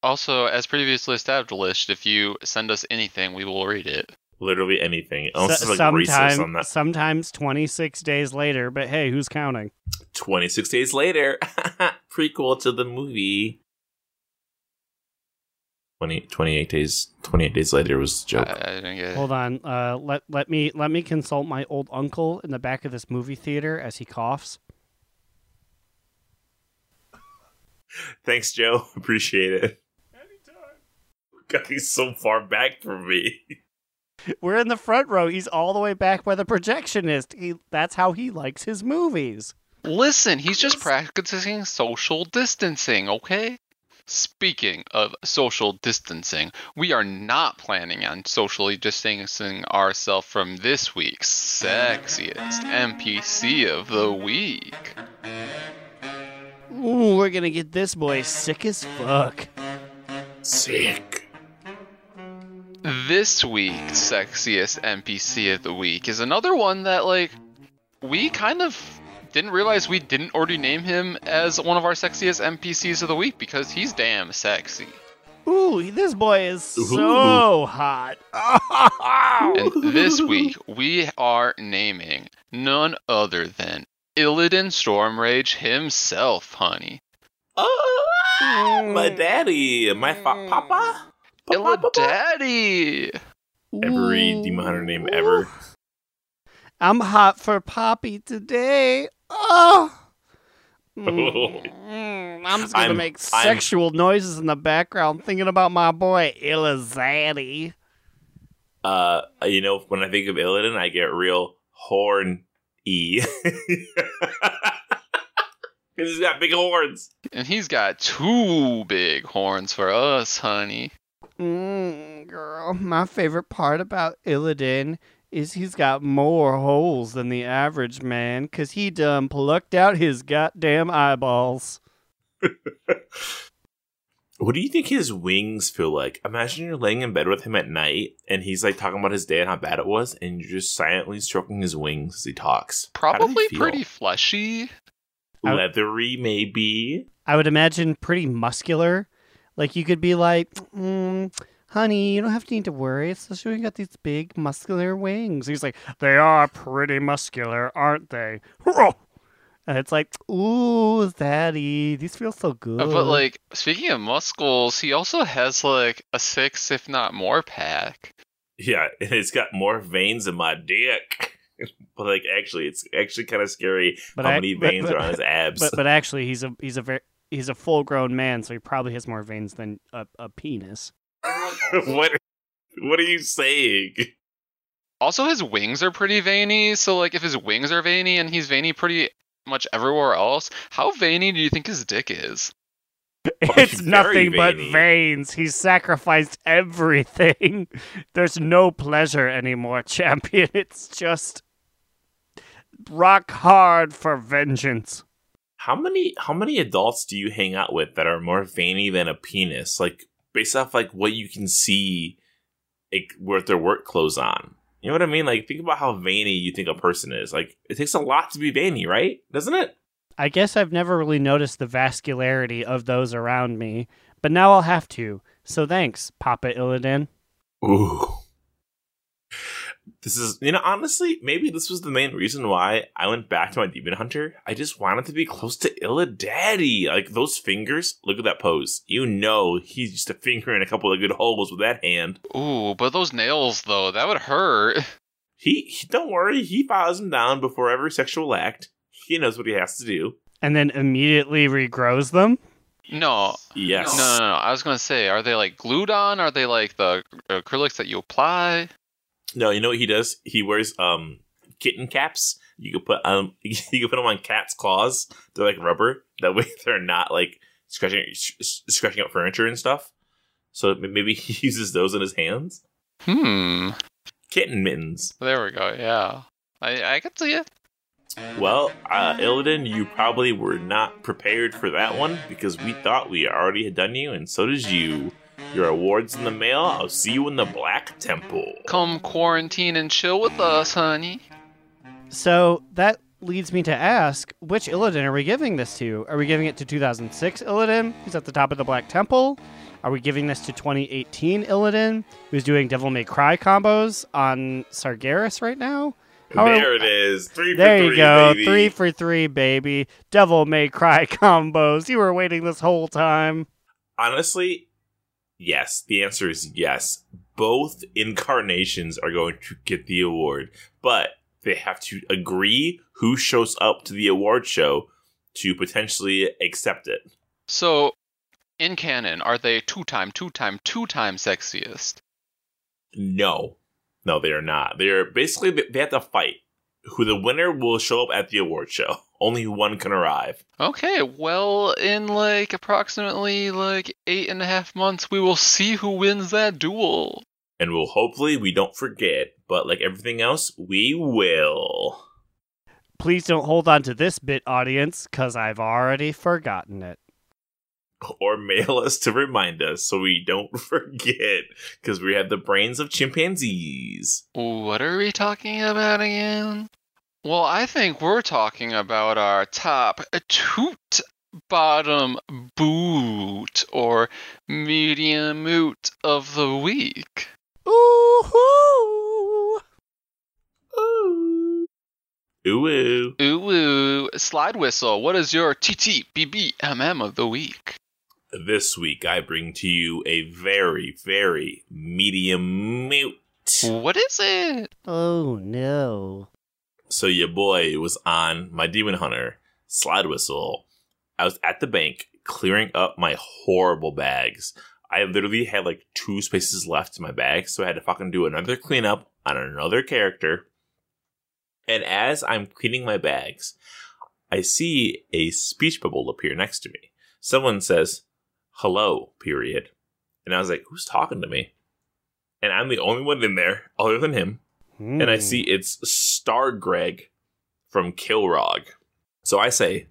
Also, as previously established, if you send us anything, we will read it. Literally anything. Unless So- like racist on that. sometimes 26 days later, but hey, who's counting? 26 days later. [laughs] Prequel to the movie. 20, 28 days 28 days later was a joke. I, I didn't get it. Hold on. Uh, let let me let me consult my old uncle in the back of this movie theater as he coughs. [laughs] Thanks, Joe. [laughs] Appreciate it. Anytime. God, he's so far back from me. [laughs] We're in the front row. He's all the way back where the projectionist. He that's how he likes his movies. Listen, he's just practicing social distancing, okay? Speaking of social distancing, we are not planning on socially distancing ourselves from this week's sexiest NPC of the week. Ooh, we're gonna get this boy sick as fuck. Sick. This week's sexiest NPC of the week is another one that, like, we kind of didn't realize we didn't already name him as one of our sexiest NPCs of the week because he's damn sexy. Ooh, this boy is so hot. [laughs] And this week, we are naming none other than Illidan Stormrage himself, honey. Oh, my daddy. My fa- mm. papa? Illa Daddy! Every Ooh. Demon Hunter name ever. I'm hot for Poppy today. Oh. [laughs] Mm, I'm just gonna I'm- make I'm- sexual noises in the background thinking about my boy Ilazaddy. Uh, you know, when I think of Illidan, I get real horn e. [laughs] Because he's got big horns. And he's got two big horns for us, honey. Mm, girl, my favorite part about Illidan is he's got more holes than the average man because he done plucked out his goddamn eyeballs. [laughs] What do you think his wings feel like? Imagine you're laying in bed with him at night and he's like talking about his day and how bad it was, and you're just silently stroking his wings as he talks. How do they Probably feel? pretty fleshy. Leathery, maybe. I would imagine pretty muscular. Like you could be like, mm, honey, you don't have to need to worry, especially when you got these big muscular wings. He's like, they are pretty muscular, aren't they? [laughs] And it's like, ooh, daddy, these feel so good. Uh, But like speaking of muscles, he also has like a six, if not more, pack. Yeah, [laughs] and it's got more veins in my dick. [laughs] but like, actually, it's actually kind of scary But how I- many but- veins but- are on his abs. but but actually, he's a he's a very he's a full grown man, so he probably has more veins than a, a penis. [laughs] what? What are you saying? Also, his wings are pretty veiny. So like, if his wings are veiny and he's veiny pretty much everywhere else, how veiny do you think his dick is? [laughs] It's nothing very but veins. He's sacrificed [laughs] everything. There's no pleasure anymore, champion. It's just rock hard for vengeance. How many how many adults do you hang out with that are more veiny than a penis? Like based off like what you can see, like with their work clothes on. You know what I mean? Like think about how veiny you think a person is. Like it takes a lot to be veiny, right? Doesn't it? I guess I've never really noticed the vascularity of those around me, but now I'll have to. So thanks, Papa Illidan. Ooh. This is, you know, honestly, maybe this was the main reason why I went back to my Demon Hunter. I just wanted to be close to Illidanny. Like, those fingers, look at that pose. You know he's just a finger in a couple of good holes with that hand. Ooh, but those nails though, that would hurt. [laughs] He, he don't worry, he files them down before every sexual act. He knows what he has to do. And then immediately regrows them. No, Yes. no, no, no. I was gonna say, are they like glued on? Are they like the acrylics that you apply? No, you know what he does? He wears um kitten caps. You could put um [laughs] you could put them on cats' claws. They're like rubber. That way [laughs] they're not like scratching scratching up furniture and stuff. So maybe [laughs] he uses those in his hands. Hmm. Kitten mittens. There we go. Yeah, I I could see it. Well, uh, Illidan, you probably were not prepared for that one because we thought we already had done you, and so does you. Your awards in the mail. I'll see you in the Black Temple. Come quarantine and chill with us, honey. So that leads me to ask, which Illidan are we giving this to? Are we giving it to 2006 Illidan, who's at the top of the Black Temple? Are we giving this to 2018 Illidan, who's doing Devil May Cry combos on Sargeras right now? How are- there it is. Three for There three, you go. baby. Three for three, baby. Devil May Cry [laughs] combos. You were waiting this whole time. Honestly, yes. The answer is yes. Both incarnations are going to get the award, but they have to agree who shows up to the award show to potentially accept it. So, in canon, are they two time, two time, two time sexiest? No, no, they are not. They are basically they have to fight. Who the winner will show up at the award show. [laughs] Only one can arrive. Okay, well, in like approximately like eight and a half months, we will see who wins that duel. And we'll hopefully we don't forget, but like everything else, we will. Please don't hold on to this bit, audience, because I've already forgotten it. or mail us to remind us so we don't [laughs] forget because we have the brains of chimpanzees. What are we talking about again? Well, I think we're talking about our top toot bottom boot or medium moot of the week. Ooh, Ooh. Ooh. ooh. Ooh, ooh, slide whistle. What is your TTBBMM of the week? This week I bring to you a very, very medium mute. What is it? oh no. So your boy was on my demon hunter slide whistle. I was at the bank clearing up my horrible bags. I literally had like two spaces left in my bag, so I had to fucking do another cleanup on another character. And as I'm cleaning my bags, I see a speech bubble appear next to me. Someone says, hello, period. And I was like, who's talking to me? And I'm the only one in there other than him. And I Hmm. see it's Star Greg from Kilrogg. So I say,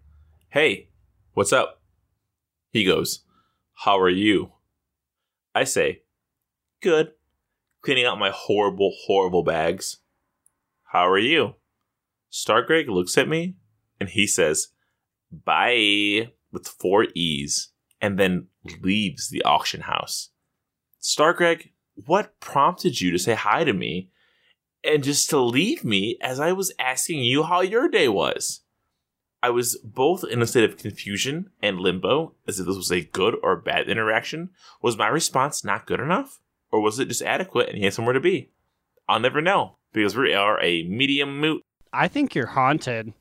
hey, what's up? He goes, how are you? I say, good. Cleaning out my horrible, horrible bags. How are you? Star Greg looks at me and he says, bye, with four E's, and then leaves the auction house. Star Greg, what prompted you to say hi to me and just to leave me as I was asking you how your day was? I was both in a state of confusion and limbo as if this was a good or bad interaction. Was my response not good enough? Or was it just adequate and he had somewhere to be? I'll never know because we are a medium moot. I think you're haunted.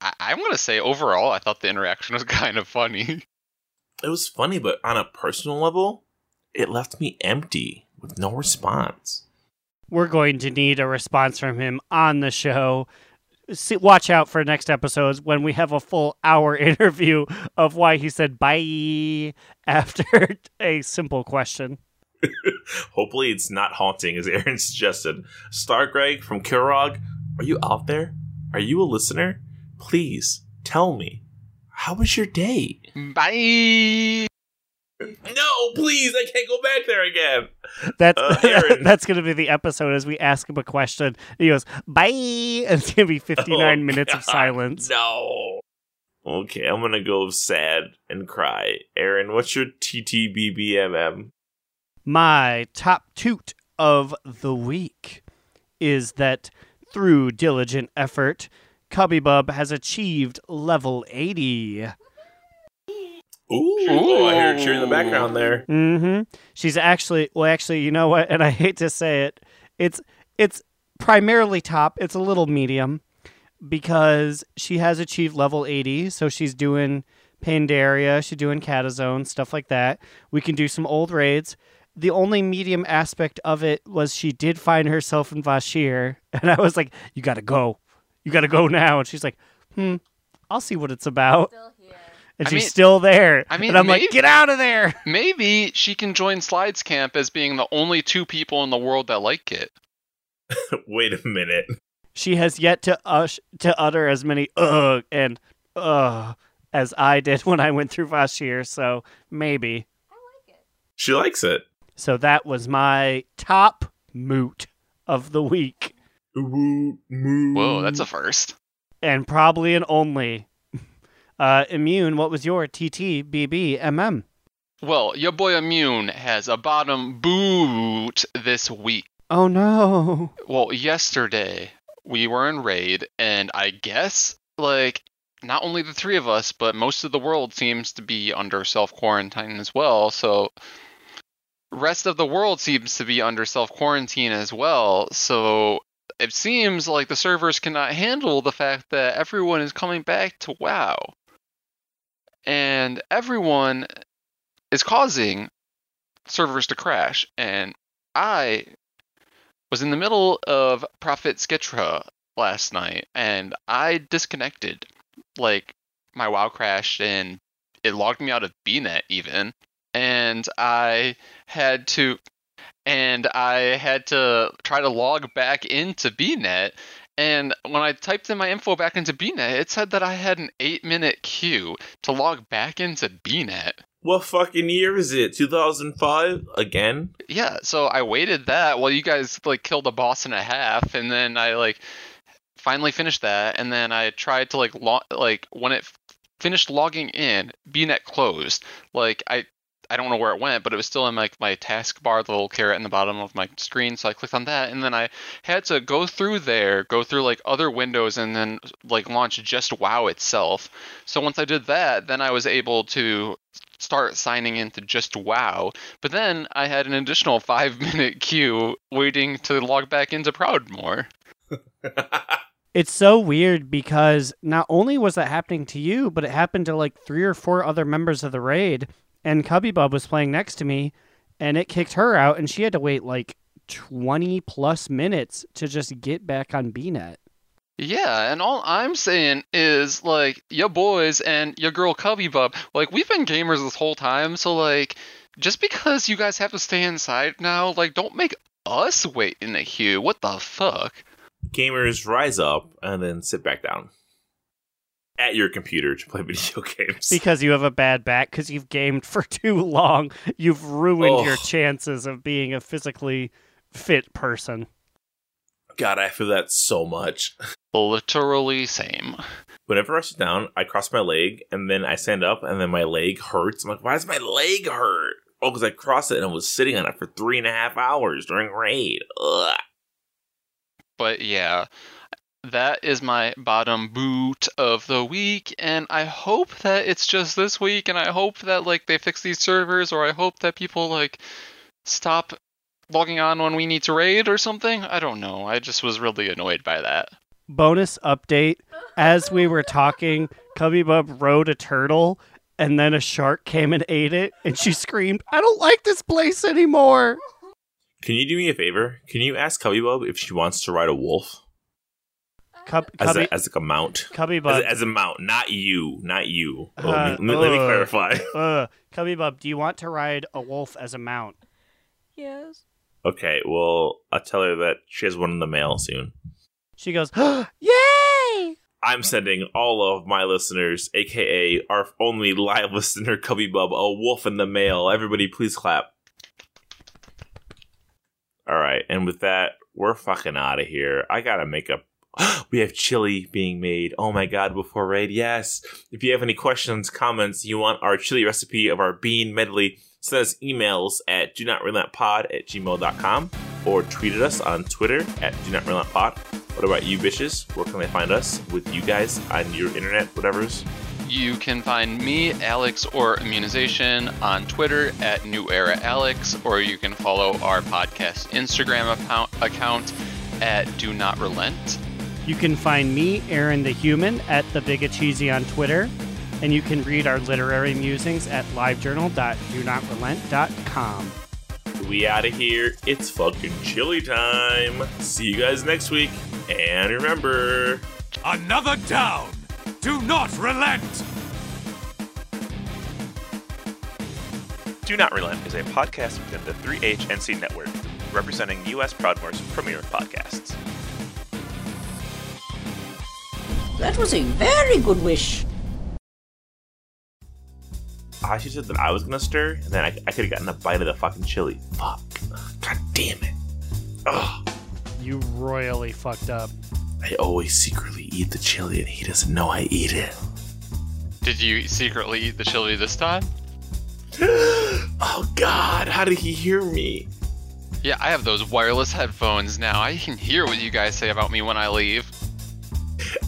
I, I'm gonna say overall, I thought the interaction was [laughs] kind of funny. It was funny, but on a personal level, it left me empty with no response. We're going to need a response from him on the show. See, watch out for next episodes when we have a full hour [laughs] interview of why he said bye [laughs] after a simple question. [laughs] Hopefully, it's not haunting, as Aaron suggested. Star Greg from Kilrogg, are you out there? Are you a listener? Please tell me, how was your day? Bye. No, please, I can't go back there again. That's Uh, [laughs] that's going to be the episode as we ask him a question. He goes bye, and [laughs] it's going to be 59 Oh, minutes of silence. No. Okay, I'm gonna go sad and cry. Aaron, what's your TTBBMM? My top toot of the week is that through diligent effort, Cubby Bub has achieved level 80. Ooh, oh, I hear a cheer in the background there. Mm-hmm. She's actually well, actually, you know what? [laughs] And I hate to say it, it's it's primarily top. It's a little medium because she has achieved level eighty, so she's doing Pandaria, she's doing Catazone, stuff like that. We can do some old raids. The only medium aspect of it was she did find herself in Vashj'ir, [laughs] and I was like, "You gotta go, you gotta go now." And she's like, "Hmm, I'll see what it's about." And I she's mean- still there. I mean, and I'm like, "Get out of there!" [laughs] Maybe she can join Slides Camp as being the only two people in the world that like it. [laughs] Wait a minute. she has yet to ush to utter as many ugh and ugh as I did when I went through Vashj'ir, so maybe. I like it. She likes it. So that was my top moot of the week. Woo, moo. Whoa, that's a first. And probably an only. Uh immune, what was your TTBBMM? MM? Well, your boy Immune has a bottom boot this week. Oh no. [laughs] Well, yesterday we were in raid, and I guess like not only the three of us, but most of the world seems to be under self quarantine as well. So rest of the world seems to be under self quarantine as well. So it seems like the servers cannot handle the fact that everyone is coming back to WoW, and everyone is causing servers to crash. And I was in the middle of Prophet Skitra last night and I disconnected. Like my WoW crashed and it logged me out of BNet even. And I had to and I had to try to log back into BNet and when I typed in my info back into BNet, it said that I had an eight minute queue to log back into BNet. What fucking year is it? 2005? Again? Yeah, so I waited that while you guys like killed a boss and a half, and then I like finally finished that, and then I tried to like log like when it f- finished logging in, BNet closed. Like I I don't know where it went, but it was still in like my taskbar, the little carrot in the bottom of my screen. So I clicked on that, and then I had to go through there, go through like other windows, and then like launch just WoW itself. So once I did that, then I was able to start signing into just WoW. But then I had an additional five [laughs] minute queue waiting to log back into Proudmoore. [laughs] It's so weird because not only was that happening to you, but it happened to like three or four other members of the raid. And Cubby Bub was playing next to me, and it kicked her out, and she had to wait like 20 plus minutes to just get back on BNet. Yeah, and all I'm saying is like your boys and your girl Cubby Bub, like we've been gamers this whole time, so like just because you guys have to stay inside now, like don't make us wait in the queue. What the fuck? Gamers rise up and then sit back down at your computer to play [laughs] video games. Because you have a bad back, because you've gamed for [laughs] too long. You've ruined your chances of being a physically fit person. God, I feel that so much. [laughs] Literally same. Whenever I sit down, I cross my leg and then I stand up and then my leg hurts. I'm like, why does my leg hurt? Oh, because I crossed it and I was sitting on it for three and a half hours during raid. Ugh. But yeah, that is my bottom boot of the week, and I hope that it's just this week, and I hope that like they fix these servers, or I hope that people like stop logging on when we need to raid or something. I don't know. I just was really annoyed by that. Bonus update as we were talking, Cubby Bub rode a turtle, and then a shark came and ate it, and she screamed, I don't like this place anymore. Can you do me a favor? Can you ask Cubby Bub if she wants to ride a wolf Cub- as, Cubby, a, as like a mount? Cubby As, Bub, as a mount, not you, not you. Oh, Uh, let, me, let me clarify. [laughs] uh, Cubby Bub, do you want to ride a wolf as a mount? Yes. Okay, well, I'll tell her that she has one in the mail soon. She goes, [gasps] Yay! I'm sending all of my listeners, aka our only live listener, Cubby Bub, a wolf in the mail. Everybody, please clap. All right, and with that, we're fucking out of here. I gotta make a. [gasps] we have chili being made. Oh my god, before raid, yes. If you have any questions, comments, you want our chili recipe of our bean medley, send us emails at do not relent pod at gmail.com or tweet at us on Twitter at do not relent pod. What about you, bitches? Where can they find us with you guys on your internet, whatever's? You can find me, Alex, or Immunization on Twitter at New Era Alex, or you can follow our podcast Instagram account, account at Do Not Relent. You can find me, Aaron the Human, at the Big Cheesy on Twitter, and you can read our literary musings at livejournal.donotrelent.com. We out of here. It's fucking chilly time. See you guys next week. And remember, Another down! Do not relent! Do Not Relent is a podcast within the 3HNC network, representing U.S. Proudmoore's premier podcasts. That was a very good wish. I should have said that I was gonna stir, and then I, I could have gotten a bite of the fucking chili. Fuck. God damn it. Ugh. You royally fucked up. I always secretly eat the chili, and he doesn't know I eat it. Did you secretly eat the chili this time? [gasps] oh God, how did he hear me? Yeah, I have those wireless headphones now. I can hear what you guys say about me when I leave.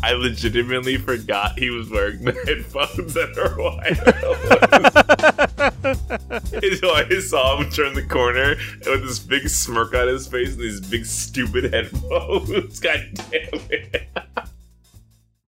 I legitimately forgot he was wearing the headphones that are wireless. so I saw him turn the corner with this big smirk on his face and these big stupid headphones. [laughs] God damn it.